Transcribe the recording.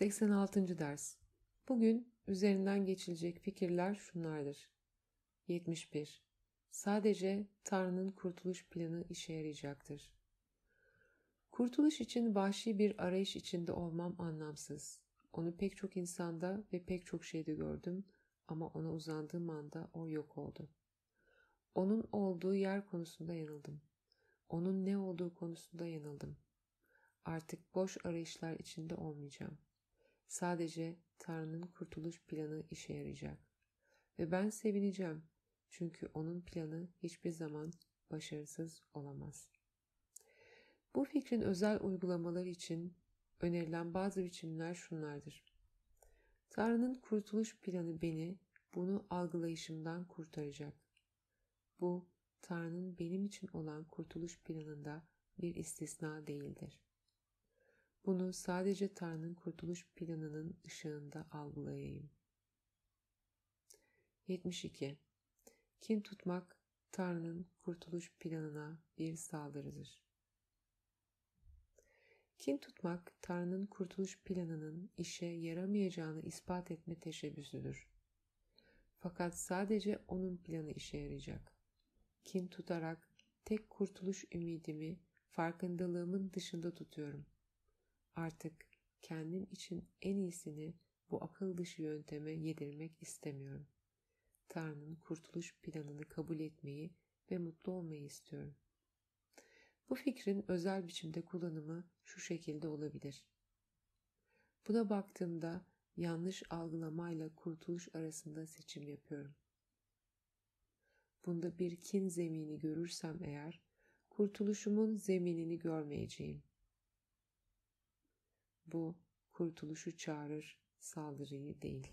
86. ders. Bugün üzerinden geçilecek fikirler şunlardır. 71. Sadece Tanrı'nın kurtuluş planı işe yarayacaktır. Kurtuluş için vahşi bir arayış içinde olmam anlamsız. Onu pek çok insanda ve pek çok şeyde gördüm ama ona uzandığım anda o yok oldu. Onun olduğu yer konusunda yanıldım. Onun ne olduğu konusunda yanıldım. Artık boş arayışlar içinde olmayacağım. Sadece Tanrı'nın kurtuluş planı işe yarayacak. Ve ben sevineceğim. Çünkü onun planı hiçbir zaman başarısız olamaz. Bu fikrin özel uygulamaları için önerilen bazı biçimler şunlardır. Tanrı'nın kurtuluş planı beni bunu algılayışımdan kurtaracak. Bu Tanrı'nın benim için olan kurtuluş planında bir istisna değildir. Bunu sadece Tanrı'nın kurtuluş planının ışığında algılayayım. 72. Kin tutmak Tanrı'nın kurtuluş planına bir saldırıdır. Kin tutmak Tanrı'nın kurtuluş planının işe yaramayacağını ispat etme teşebbüsüdür. Fakat sadece onun planı işe yarayacak. Kin tutarak tek kurtuluş ümidimi farkındalığımın dışında tutuyorum. Artık kendim için en iyisini bu akıl dışı yönteme yedirmek istemiyorum. Tanrı'nın kurtuluş planını kabul etmeyi ve mutlu olmayı istiyorum. Bu fikrin özel biçimde kullanımı şu şekilde olabilir. Buna baktığımda yanlış algılamayla kurtuluş arasında seçim yapıyorum. Bunda bir kin zemini görürsem eğer, kurtuluşumun zeminini görmeyeceğim. Bu kurtuluşu çağırır, saldırıyı değil.